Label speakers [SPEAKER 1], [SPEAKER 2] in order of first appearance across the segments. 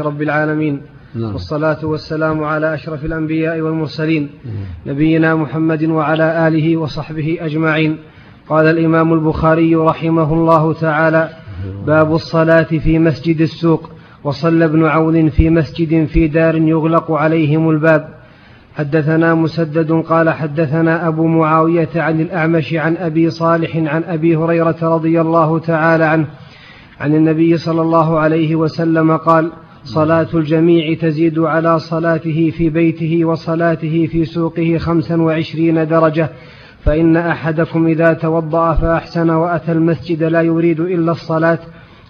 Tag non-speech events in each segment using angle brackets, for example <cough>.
[SPEAKER 1] رب العالمين. نعم. والصلاة والسلام على أشرف الأنبياء والمرسلين. نبينا محمد وعلى آله وصحبه أجمعين. قال الإمام البخاري رحمه الله تعالى باب الصلاة في مسجد السوق وصلى ابن عون في مسجد في دار يغلق عليهم الباب. حدثنا مسدد قال حدثنا أبو معاوية عن الأعمش عن أبي صالح عن أبي هريرة رضي الله تعالى عنه عن النبي صلى الله عليه وسلم قال صلاة الجميع تزيد على صلاته في بيته وصلاته في سوقه خمسا وعشرين درجة. فإن أحدكم إذا توضأ فأحسن وأتى المسجد لا يريد إلا الصلاة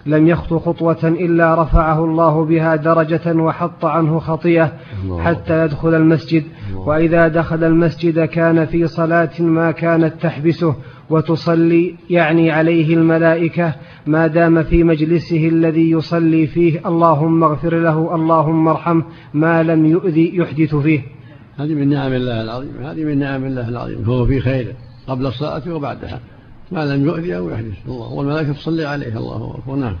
[SPEAKER 1] لم يخط خطوة إلا رفعه الله بها درجة وحط عنه خطيئة حتى يدخل المسجد. وإذا دخل المسجد كان في صلاة ما كانت تحبسه. وتصلي يعني عليه الملائكة ما دام في مجلسه الذي يصلي فيه اللهم اغفر له اللهم ارحمه ما لم يؤذي يحدث فيه.
[SPEAKER 2] هذه من نعم الله العظيم هذه من نعم الله العظيم هو في خير قبل الصلاة وبعدها. ما لم يؤذي أو يحدث. الله والملائكة تصلي عليه الله أكبر. نعم.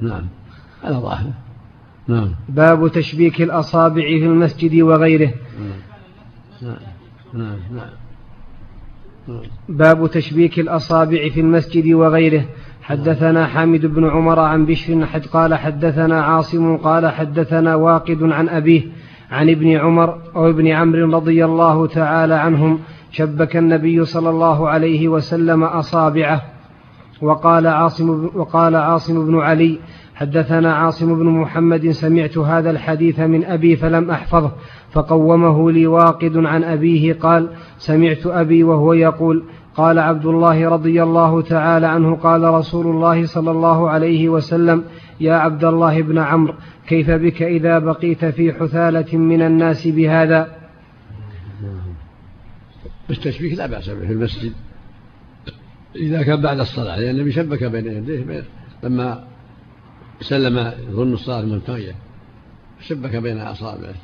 [SPEAKER 2] نعم. على ظاهره.
[SPEAKER 1] نعم. باب تشبيك الأصابع في المسجد وغيره. نعم نعم باب تشبيك الأصابع في المسجد وغيره. حدثنا حامد بن عمر عن بشر حد قال حدثنا عاصم قال حدثنا واقد عن أبيه عن ابن عمر أو ابن عمرو رضي الله تعالى عنهم شبك النبي صلى الله عليه وسلم أصابعه. وقال عاصم, وقال عاصم بن علي حدثنا عاصم بن محمد سمعت هذا الحديث من أبي فلم أحفظه فقومه لي واقد عن أبيه قال سمعت أبي وهو يقول قال عبد الله رضي الله تعالى عنه قال رسول الله صلى الله عليه وسلم يا عبد الله بن عمرو كيف بك إذا بقيت في حثالة من الناس بهذا؟
[SPEAKER 2] التشبيك لا بأس به في المسجد إذا كان بعد الصلاة لأن النبي شبك بين يديه لما سلم يظن الصلاة منتهية شبك بين أصابعه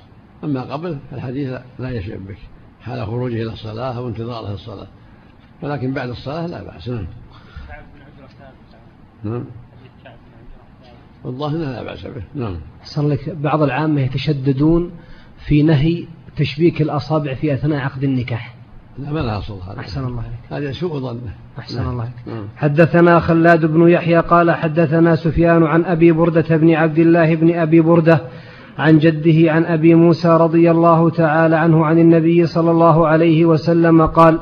[SPEAKER 2] أما قبل فالحديث لا يشبك حال خروجه إلى الصلاة أو انتظاره الصلاة. ولكن بعد الصلاة لا بأس نعم. نعم. والله لا بأس به نعم.
[SPEAKER 1] صار لك بعض العامة يتشددون في نهي تشبيك الأصابع في أثناء عقد النكاح.
[SPEAKER 2] لا ما لها أصل
[SPEAKER 1] هذا أحسن الله عليك
[SPEAKER 2] هذا سوء ظن
[SPEAKER 1] أحسن نعم. الله عليك نعم. حدثنا خلاد بن يحيى قال حدثنا سفيان عن أبي بردة بن عبد الله بن أبي بردة عن جده عن أبي موسى رضي الله تعالى عنه عن النبي صلى الله عليه وسلم قال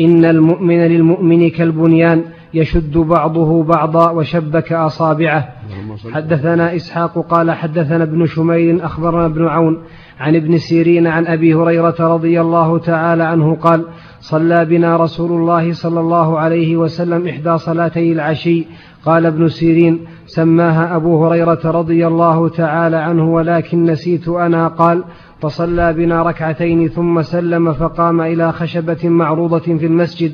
[SPEAKER 1] إن المؤمن للمؤمن كالبنيان يشد بعضه بعضا وشبك أصابعه. حدثنا إسحاق قال حدثنا ابن شمير أخبرنا ابن عون عن ابن سيرين عن أبي هريرة رضي الله تعالى عنه قال صلى بنا رسول الله صلى الله عليه وسلم إحدى صلاتي العشي. قال ابن سيرين سماها أبو هريرة رضي الله تعالى عنه ولكن نسيت أنا. قال فصلى بنا ركعتين ثم سلم فقام إلى خشبة معروضة في المسجد.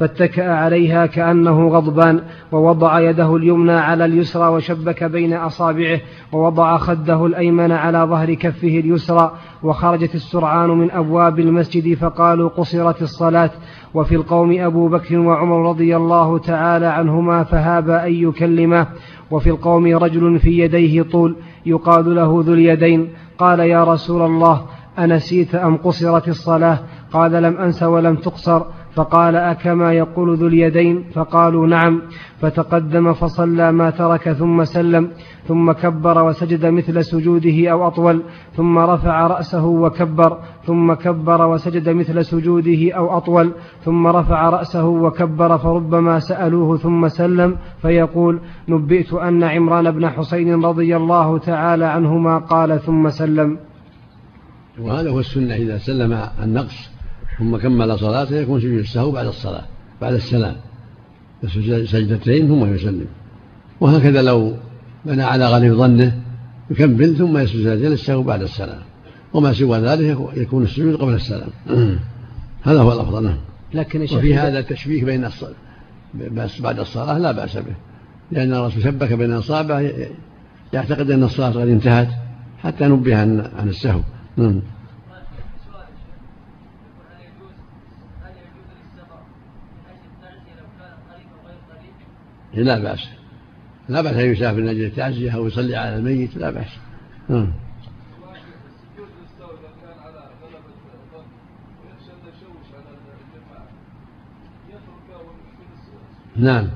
[SPEAKER 1] فاتكأ عليها كأنه غضبان ووضع يده اليمنى على اليسرى وشبك بين أصابعه ووضع خده الأيمن على ظهر كفه اليسرى وخرجت السرعان من أبواب المسجد فقالوا قصرت الصلاة. وفي القوم أبو بكر وعمر رضي الله تعالى عنهما فهابا أن يكلمه وفي القوم رجل في يديه طول يقال له ذو اليدين. قال يا رسول الله أنسيت أم قصرت الصلاة؟ قال لم أنس ولم تقصر. فقال أكما يقول ذو اليدين؟ فقالوا نعم. فتقدم فصلى ما ترك ثم سلم ثم كبر وسجد مثل سجوده أو أطول ثم رفع رأسه وكبر ثم كبر وسجد مثل سجوده أو أطول ثم رفع رأسه وكبر فربما سألوه ثم سلم فيقول نبئت أن عمران بن حسين رضي الله تعالى عنهما قال ثم سلم.
[SPEAKER 2] وهذا هو السنة إذا سلم النقص. ثم كمل صلاته يكون سجود السهو بعد الصلاة بعد السلام. سجدتين ثم يسلم. وهكذا لو بنى على غالب ظنه يكمل ثم يسجد سجدتين السهو بعد السلام. وما سوى ذلك يكون السجود قبل السلام. <clears throat> هذا هو الأفضل نعم. لكن وفي هذا التشبيك بين الصلاة بس بعد الصلاة لا بأس به. لأن الرسول شبك بين أصابعه يعتقد أن الصلاة قد انتهت حتى نبه عن السهو. لا بأس. لا بأس أن يسافر من أجل التعزية أو يصلي على الميت لا بأس. نعم. نعم.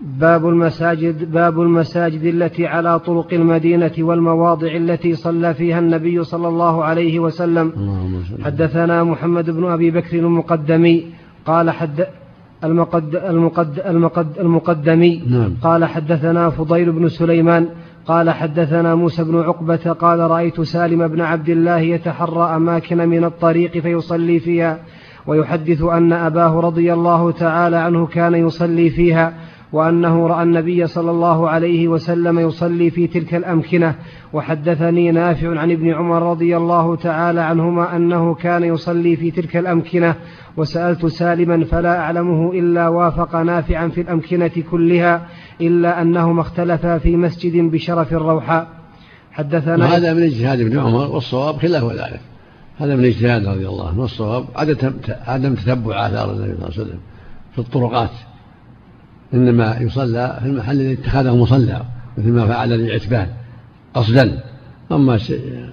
[SPEAKER 1] باب المساجد باب المساجد التي على طرق المدينة والمواضع التي صلى فيها النبي صلى الله عليه وسلم. حدثنا محمد بن أبي بكر المقدمي قال حد المقد المقد المقد المقدمي. نعم. قال حدثنا فضيل بن سليمان. قال حدثنا موسى بن عقبة. قال رأيت سالم بن عبد الله يتحرى أماكن من الطريق فيصلي فيها ويحدث أن أباه رضي الله تعالى عنه كان يصلي فيها وأنه رأى النبي صلى الله عليه وسلم يصلي في تلك الأمكنة. وحدثني نافع عن ابن عمر رضي الله تعالى عنهما أنه كان يصلي في تلك الأمكنة. وسألت سالما فلا أعلمه إلا وافق نافعا في الأمكنة كلها إلا أنهما اختلفا في مسجد بشرف الروحاء.
[SPEAKER 2] حدثنا هذا من اجتهاد ابن عمر والصواب خلاف ذلك. هذا من اجتهاد رضي الله عنه والصواب عدم تتبع آثار النبي صلى الله عليه وسلم في الطرقات. إنما يصلى في المحل الذي اتخذه مصلى مثل ما فعل العتبان قصدا. أما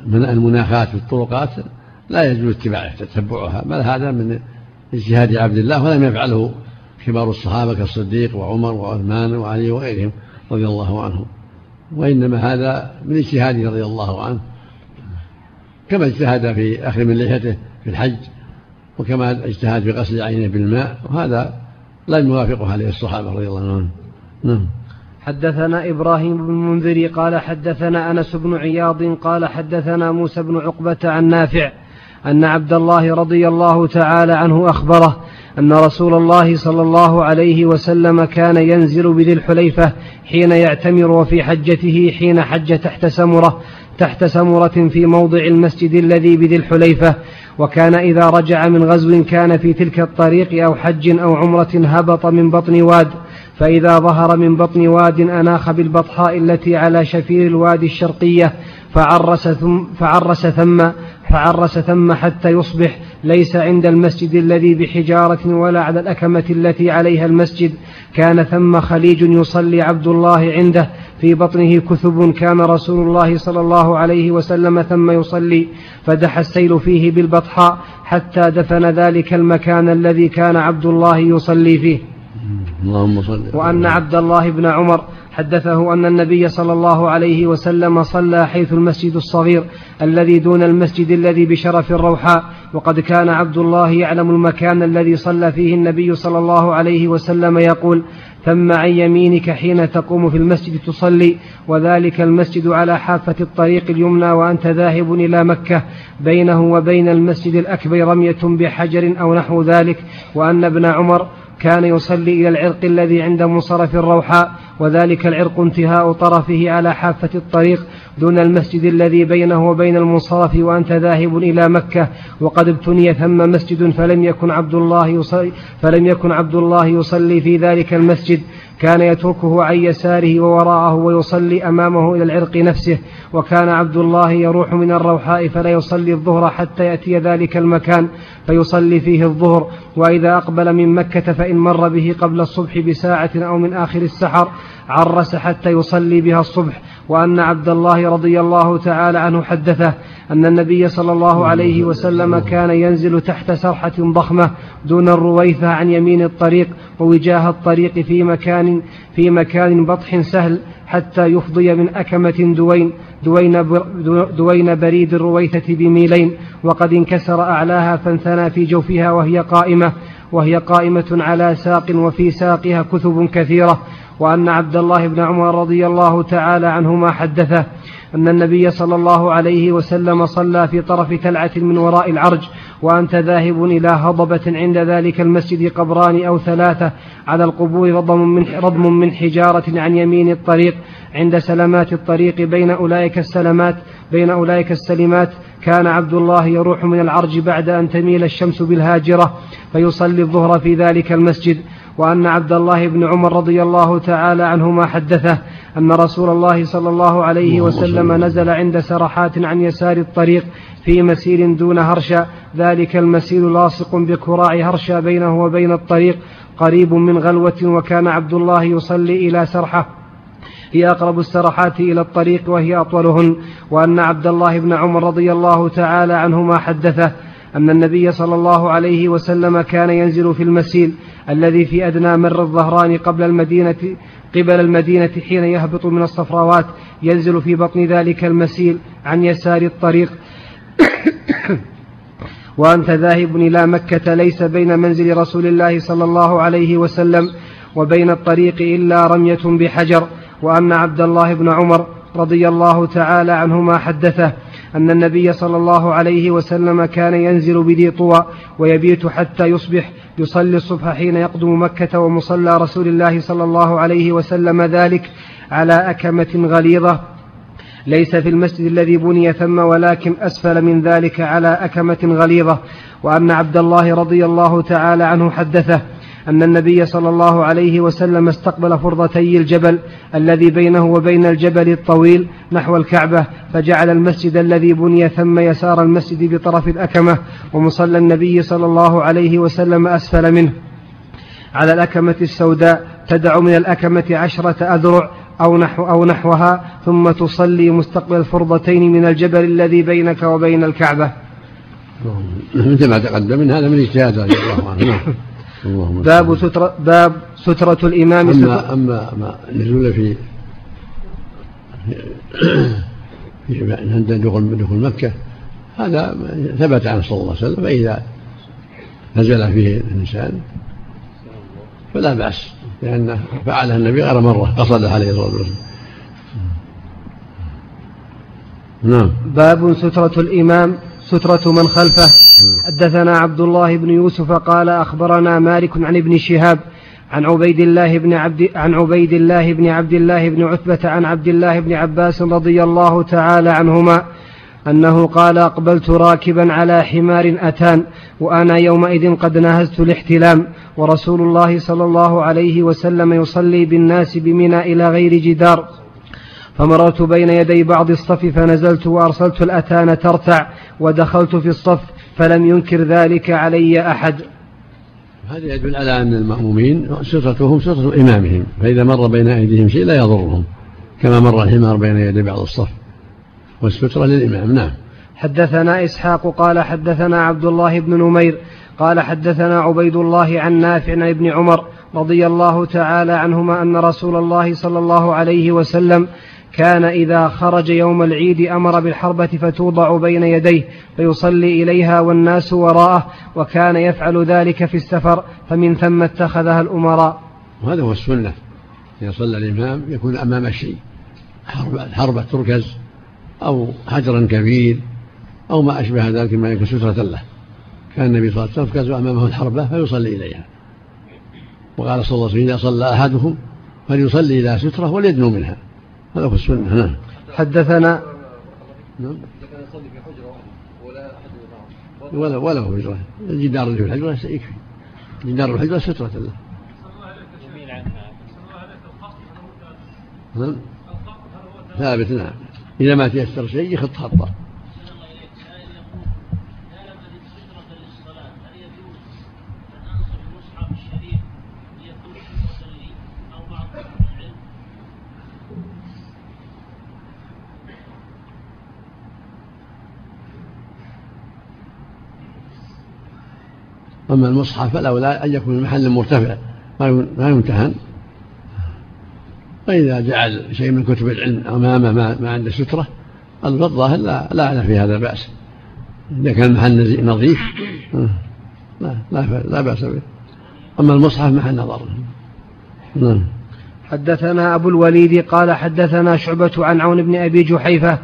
[SPEAKER 2] المناخات في الطرقات لا يجوز اتباعه تتبعها. بل هذا من اجتهاد عبد الله ولم يفعله كبار الصحابة كالصديق وعمر وعثمان وعلي وغيرهم رضي الله عنهم. وإنما هذا من اجتهاده رضي الله عنه. كما اجتهد في أخذ من لحيته في الحج وكما اجتهد في غسل عينه بالماء وهذا لم يوافقه عليه الصحابة رضي الله عنهم. نعم.
[SPEAKER 1] حدثنا إبراهيم بن المنذر قال حدثنا أنس بن عياض قال حدثنا موسى بن عقبة عن نافع أن عبد الله رضي الله تعالى عنه أخبره أن رسول الله صلى الله عليه وسلم كان ينزل بذي الحليفة حين يعتمر وفي حجته حين حج تحت سمرة تحت سمرة في موضع المسجد الذي بذي الحليفة وكان إذا رجع من غزو كان في تلك الطريق أو حج أو عمرة هبط من بطن واد فإذا ظهر من بطن واد أناخ بالبطحاء التي على شفير الوادي الشرقية فعرس ثم, فعرس ثم فعرس ثم حتى يصبح ليس عند المسجد الذي بحجارة ولا على الأكمة التي عليها المسجد. كان ثم خليج يصلي عبد الله عنده. في بطنه كثب كان رسول الله صلى الله عليه وسلم ثم يصلي. فدح السيل فيه بالبطحاء حتى دفن ذلك المكان الذي كان عبد الله يصلي فيه. اللهم صل وأن عبد الله بن عمر حدثه أن النبي صلى الله عليه وسلم صلى حيث المسجد الصغير الذي دون المسجد الذي بشرف الروحاء وقد كان عبد الله يعلم المكان الذي صلى فيه النبي صلى الله عليه وسلم يقول ثم عن يمينك حين تقوم في المسجد تصلي وذلك المسجد على حافة الطريق اليمنى وأنت ذاهب إلى مكة. بينه وبين المسجد الأكبر رمية بحجر أو نحو ذلك وأن ابن عمر كان يصلي إلى العرق الذي عند منصرف الروحاء وذلك العرق انتهاء طرفه على حافة الطريق دون المسجد الذي بينه وبين المنصرف وأنت ذاهب إلى مكة. وقد ابتني ثم مسجد فلم يكن عبد الله يصلي فلم يكن عبد الله يصلي في ذلك المسجد. كان يتركه عن يساره ووراءه ويصلي أمامه إلى العرق نفسه وكان عبد الله يروح من الروحاء فلا يصلي الظهر حتى يأتي ذلك المكان فيصلي فيه الظهر وإذا أقبل من مكة فإن مر به قبل الصبح بساعة أو من آخر السحر عرس حتى يصلي بها الصبح. وأن عبد الله رضي الله تعالى عنه حدثه أن النبي صلى الله عليه وسلم كان ينزل تحت سرحة ضخمة دون الرويثة عن يمين الطريق ووجاه الطريق في مكان في مكان بطح سهل حتى يفضي من أكمة دوين دوين, دوين بريد الرويثة بميلين وقد انكسر أعلاها فانثنى في جوفها وهي قائمة وهي قائمة على ساق وفي ساقها كثب كثيرة وأن عبد الله بن عمر رضي الله تعالى عنهما حدثه أن النبي صلى الله عليه وسلم صلى في طرف تلعة من وراء العرج وأنت ذاهب إلى هضبة عند ذلك المسجد قبران أو ثلاثة على القبور رضم من, رضم من حجارة عن يمين الطريق عند سلمات الطريق بين أولئك السلمات بين أولئك السلمات. كان عبد الله يروح من العرج بعد أن تميل الشمس بالهاجرة فيصلي الظهر في ذلك المسجد. وأن عبد الله بن عمر رضي الله تعالى عنهما حدثه أن رسول الله صلى الله عليه وسلم نزل عند سرحات عن يسار الطريق في مسير دون هرشا ذلك المسير لاصق بكراع هرشا بينه وبين الطريق قريب من غلوة وكان عبد الله يصلي إلى سرحة. هي أقرب السرحات إلى الطريق وهي أطولهن. وأن عبد الله بن عمر رضي الله تعالى عنهما حدثه أن النبي صلى الله عليه وسلم كان ينزل في المسيل الذي في أدنى مر الظهران قبل المدينة قبل المدينة حين يهبط من الصفراوات ينزل في بطن ذلك المسيل عن يسار الطريق. <coughs> وأنت ذاهب إلى مكة ليس بين منزل رسول الله صلى الله عليه وسلم وبين الطريق إلا رمية بحجر وأن عبد الله بن عمر رضي الله تعالى عنهما حدثه. أن النبي صلى الله عليه وسلم كان ينزل بذي طوى ويبيت حتى يصبح يصلي الصبح حين يقدم مكة ومصلى رسول الله صلى الله عليه وسلم ذلك على أكمة غليظة. ليس في المسجد الذي بني ثم ولكن أسفل من ذلك على أكمة غليظة. وأن عبد الله رضي الله تعالى عنه حدثه أن النبي صلى الله عليه وسلم استقبل فرضتي الجبل الذي بينه وبين الجبل الطويل نحو الكعبة فجعل المسجد الذي بني ثم يسار المسجد بطرف الأكمة ومصلى النبي صلى الله عليه وسلم أسفل منه. على الأكمة السوداء تدع من الأكمة عشرة أذرع أو, نحو أو نحوها ثم تصلي مستقبل الفرضتين من الجبل الذي بينك وبين الكعبة.
[SPEAKER 2] مثل ما تقدم من هذا من اجتهاد رضي الله عنه.
[SPEAKER 1] باب سترة باب سترة الإمام
[SPEAKER 2] أما أما ما نزول في في عند دخول دخول مكة هذا ثبت عنه صلى الله عليه وسلم فإذا نزل فيه الإنسان فلا بأس لأنه فعلها النبي غير مرة قصد عليه الصلاة والسلام.
[SPEAKER 1] نعم. باب سترة الإمام سترة من خلفه. حدثنا عبد الله بن يوسف قال أخبرنا مالك عن ابن شهاب عن عبيد الله بن عبد عن عبيد الله بن عبد الله بن عتبة عن عبد الله بن عباس رضي الله تعالى عنهما أنه قال أقبلت راكبا على حمار أتان وأنا يومئذ قد ناهزت الاحتلام ورسول الله صلى الله عليه وسلم يصلي بالناس بمنى إلى غير جدار فمررت بين يدي بعض الصف فنزلت وأرسلت الأتان ترتع ودخلت في الصف فلم ينكر ذلك علي أحد.
[SPEAKER 2] هذا يدل على أن المأمومين سترتهم سترة إمامهم فإذا مر بين أيديهم شيء لا يضرهم كما مر الحمار بين يدي بعض الصف والسترة للإمام نعم.
[SPEAKER 1] حدثنا إسحاق قال حدثنا عبد الله بن نمير قال حدثنا عبيد الله عن نافع عن ابن عمر رضي الله تعالى عنهما أن رسول الله صلى الله عليه وسلم كان إذا خرج يوم العيد أمر بالحربة فتوضع بين يديه فيصلي إليها والناس وراءه وكان يفعل ذلك في السفر فمن ثم اتخذها الأمراء.
[SPEAKER 2] وهذا هو السنة. إذا صلى الإمام يكون أمام الشيء حربة تركز أو حجرا كبير أو ما أشبه ذلك ما يكون سترة له. كان النبي صلى الله عليه وسلم تركز أمامه الحربة فيصلي إليها. وقال صلى الله عليه وسلم إذا صلى أحدكم فليصلي إلى سترة وليدنو منها. هذا هو السنة نعم.
[SPEAKER 1] حدثنا
[SPEAKER 2] نعم ولا ولا هو حجرة الجدار اللي في الحجرة يكفي جدار الحجرة سترة له. نعم. ثابت نعم. إذا ما تيسر شيء يخط خطا أما المصحف فالأولى أن يكون المحل مرتفع ما يمتهن. فإذا جعل شيء من كتب العلم أمامه ما, عنده سترة الظاهر لا لا أعلم في هذا بأس إذا كان المحل نظيف لا لا, لا بأس به. أما المصحف محل نظر.
[SPEAKER 1] نعم. حدثنا أبو الوليد قال حدثنا شعبة عن عون بن أبي جحيفة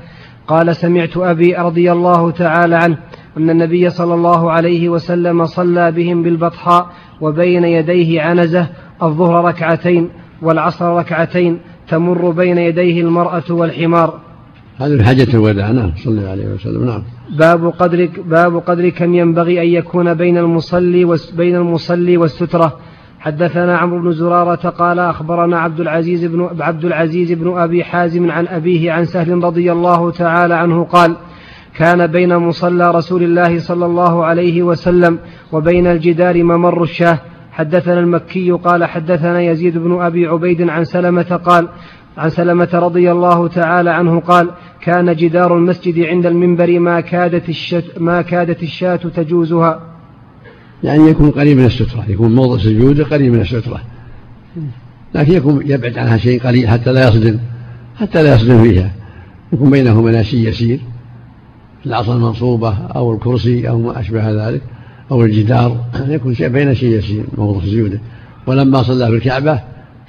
[SPEAKER 1] قال سمعت أبي رضي الله تعالى عنه أن النبي صلى الله عليه وسلم صلى بهم بالبطحاء وبين يديه عنزة الظهر ركعتين والعصر ركعتين تمر بين يديه المرأة والحمار.
[SPEAKER 2] هذا في حجة الوداع. نعم صلى الله عليه وسلم. نعم.
[SPEAKER 1] باب قدر باب قدر كم ينبغي أن يكون بين المصلي بين المصلي والسترة. حدثنا عمرو بن زرارة قال أخبرنا عبد العزيز بن عبد العزيز بن أبي حازم عن أبيه عن سهل رضي الله تعالى عنه قال كان بين مصلى رسول الله صلى الله عليه وسلم وبين الجدار ممر الشاه. حدثنا المكي قال حدثنا يزيد بن أبي عبيد عن سلمة قال عن سلمة رضي الله تعالى عنه قال كان جدار المسجد عند المنبر ما كادت الشاة ما كادت الشاة تجوزها.
[SPEAKER 2] يعني يكون قريب من السترة يكون موضع سجوده قريب من السترة. لكن يكون يبعد عنها شيء قليل حتى لا يصدم حتى لا يصدم فيها. يكون بينه مناشي يسير. العصا المنصوبة أو الكرسي أو ما أشبه ذلك أو الجدار يكون شيء بين شيء يسير موضع سجوده. ولما صلى في الكعبة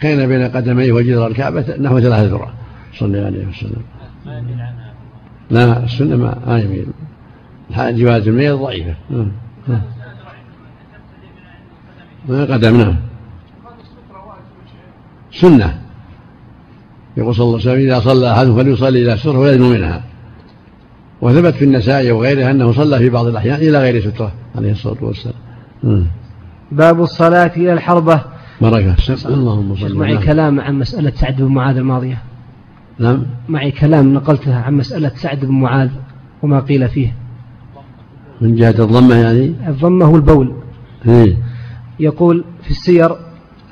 [SPEAKER 2] كان بين قدميه وجدار الكعبة نحو ثلاثة ذراع. صلى الله عليه وسلم. لا السنة ما يميل. جواز الميل ضعيفة. ما قدم نعم. سنة. يقول صلى الله عليه وسلم إذا صلى أحدهم فليصلي إلى سترة ولا منها. وثبت في النسائي وغيرها أنه صلى في بعض الأحيان إلى غير سترة عليه الصلاة والسلام.
[SPEAKER 1] باب الصلاة إلى الحربة.
[SPEAKER 2] بركة. اللهم صل
[SPEAKER 1] معي كلام عن مسألة سعد بن معاذ الماضية.
[SPEAKER 2] نعم.
[SPEAKER 1] معي كلام نقلتها عن مسألة سعد بن معاذ وما قيل فيه.
[SPEAKER 2] من جهة الضمة يعني؟
[SPEAKER 1] الضمة هو البول.
[SPEAKER 2] إيه؟
[SPEAKER 1] يقول في السير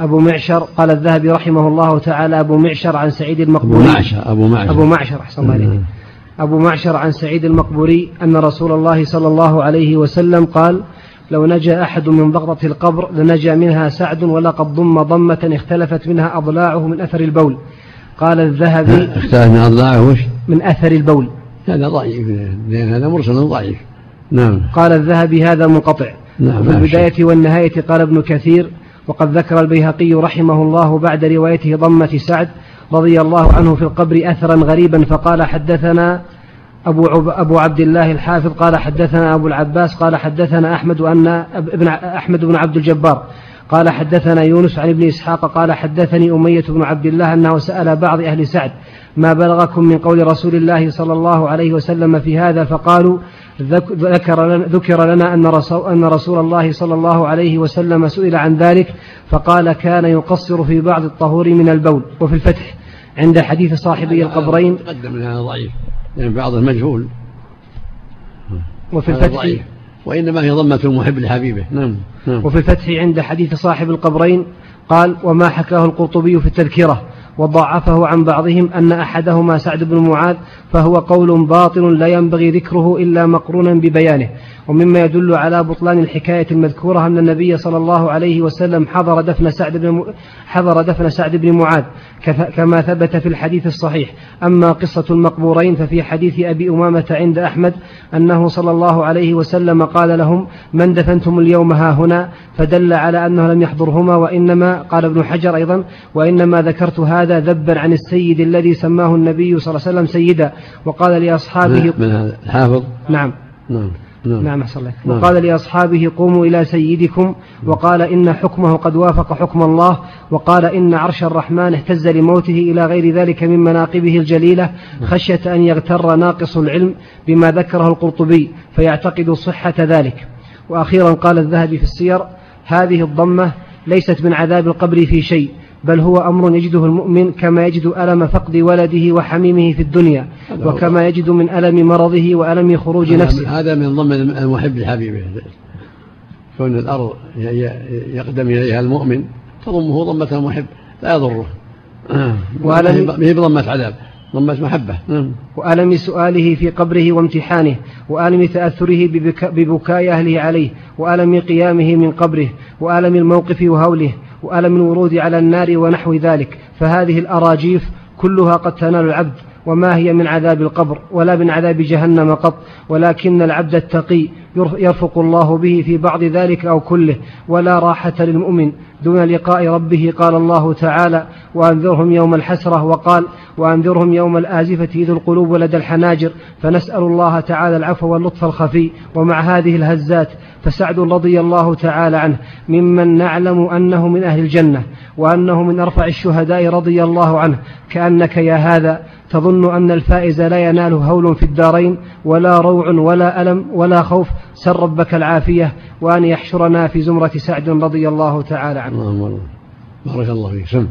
[SPEAKER 1] أبو معشر قال الذهبي رحمه الله تعالى أبو معشر عن سعيد المقبوري
[SPEAKER 2] أبو معشر أبو معشر.
[SPEAKER 1] أبو معشر أحسن الله أبو معشر عن سعيد المقبوري أن رسول الله صلى الله عليه وسلم قال لو نجا أحد من ضغطة القبر لنجا منها سعد ولقد ضم ضمة اختلفت منها أضلاعه من أثر البول. قال الذهبي <laughs>
[SPEAKER 2] اختلف من أضلاعه وش؟
[SPEAKER 1] من أثر البول.
[SPEAKER 2] هذا ضعيف لأن هذا مرسل ضعيف. نعم.
[SPEAKER 1] قال الذهبي هذا منقطع.
[SPEAKER 2] نعم
[SPEAKER 1] في البداية والنهاية قال ابن كثير وقد ذكر البيهقي رحمه الله بعد روايته ضمة سعد رضي الله عنه في القبر أثرا غريبا فقال حدثنا أبو, عب أبو عبد الله الحافظ قال حدثنا أبو العباس قال حدثنا أحمد أن ابن أحمد بن عبد الجبار قال حدثنا يونس عن ابن إسحاق قال حدثني أمية بن عبد الله أنه سأل بعض أهل سعد ما بلغكم من قول رسول الله صلى الله عليه وسلم في هذا فقالوا ذكر لنا, ذكر لنا أن رسول, أن رسول الله صلى الله عليه وسلم سئل عن ذلك فقال كان يقصر في بعض الطهور من البول وفي الفتح عند حديث صاحبي القبرين.
[SPEAKER 2] تقدم هذا ضعيف لأن يعني بعض المجهول.
[SPEAKER 1] وفي الفتح
[SPEAKER 2] وإنما هي ضمة المحب لحبيبه. نعم, نعم.
[SPEAKER 1] وفي الفتح عند حديث صاحب القبرين قال وما حكاه القرطبي في التذكرة. وضعفه عن بعضهم أن أحدهما سعد بن معاذ فهو قول باطل لا ينبغي ذكره إلا مقرونا ببيانه. ومما يدل على بطلان الحكاية المذكورة أن النبي صلى الله عليه وسلم حضر دفن سعد بن. حضر دفن سعد بن معاذ كما ثبت في الحديث الصحيح. أما قصة المقبورين ففي حديث أبي أمامة عند أحمد أنه صلى الله عليه وسلم قال لهم من دفنتم اليوم ها هنا؟ فدل على أنه لم يحضرهما وإنما قال ابن حجر أيضا وإنما ذكرت هذا ذبا عن السيد الذي سماه النبي صلى الله عليه وسلم سيدا. وقال لأصحابه
[SPEAKER 2] من هذا؟ الحافظ؟
[SPEAKER 1] نعم.
[SPEAKER 2] نعم.
[SPEAKER 1] نعم, نعم نعم. وقال لأصحابه قوموا إلى سيدكم. وقال إن حكمه قد وافق حكم الله. وقال إن عرش الرحمن اهتز لموته إلى غير ذلك من مناقبه الجليلة. خشية أن يغتر ناقص العلم بما ذكره القرطبي فيعتقد صحة ذلك. وأخيرا قال الذهبي في السير هذه الضمة ليست من عذاب القبر في شيء بل هو أمر يجده المؤمن كما يجد ألم فقد ولده وحميمه في الدنيا. وكما يجد من ألم مرضه وألم خروج نفسه.
[SPEAKER 2] هذا من ضمن المحب لحبيبه. كون الأرض يقدم إليها المؤمن تضمه ضمة المحب لا يضره. <clears throat> وألم هي بضمة عذاب ضمة محبة.
[SPEAKER 1] وألم سؤاله في قبره وامتحانه وألم تأثره ببكاء أهله عليه وألم قيامه من قبره وألم الموقف وهوله وألم الورود على النار ونحو ذلك. فهذه الأراجيف كلها قد تنال العبد. وما هي من عذاب القبر ولا من عذاب جهنم قط ولكن العبد التقي يرفق الله به في بعض ذلك أو كله ولا راحة للمؤمن. دون لقاء ربه قال الله تعالى وأنذرهم يوم الحسرة وقال وأنذرهم يوم الآزفة إذ القلوب لدى الحناجر فنسأل الله تعالى العفو واللطف الخفي ومع هذه الهزات فسعد رضي الله تعالى عنه ممن نعلم أنه من أهل الجنة وأنه من أرفع الشهداء رضي الله عنه. كأنك يا هذا تظن أن الفائز لا يناله هول في الدارين ولا روع ولا ألم ولا خوف سر ربك العافية وأن يحشرنا في زمرة سعد رضي الله تعالى عنه.
[SPEAKER 2] بارك الله فيك. سم.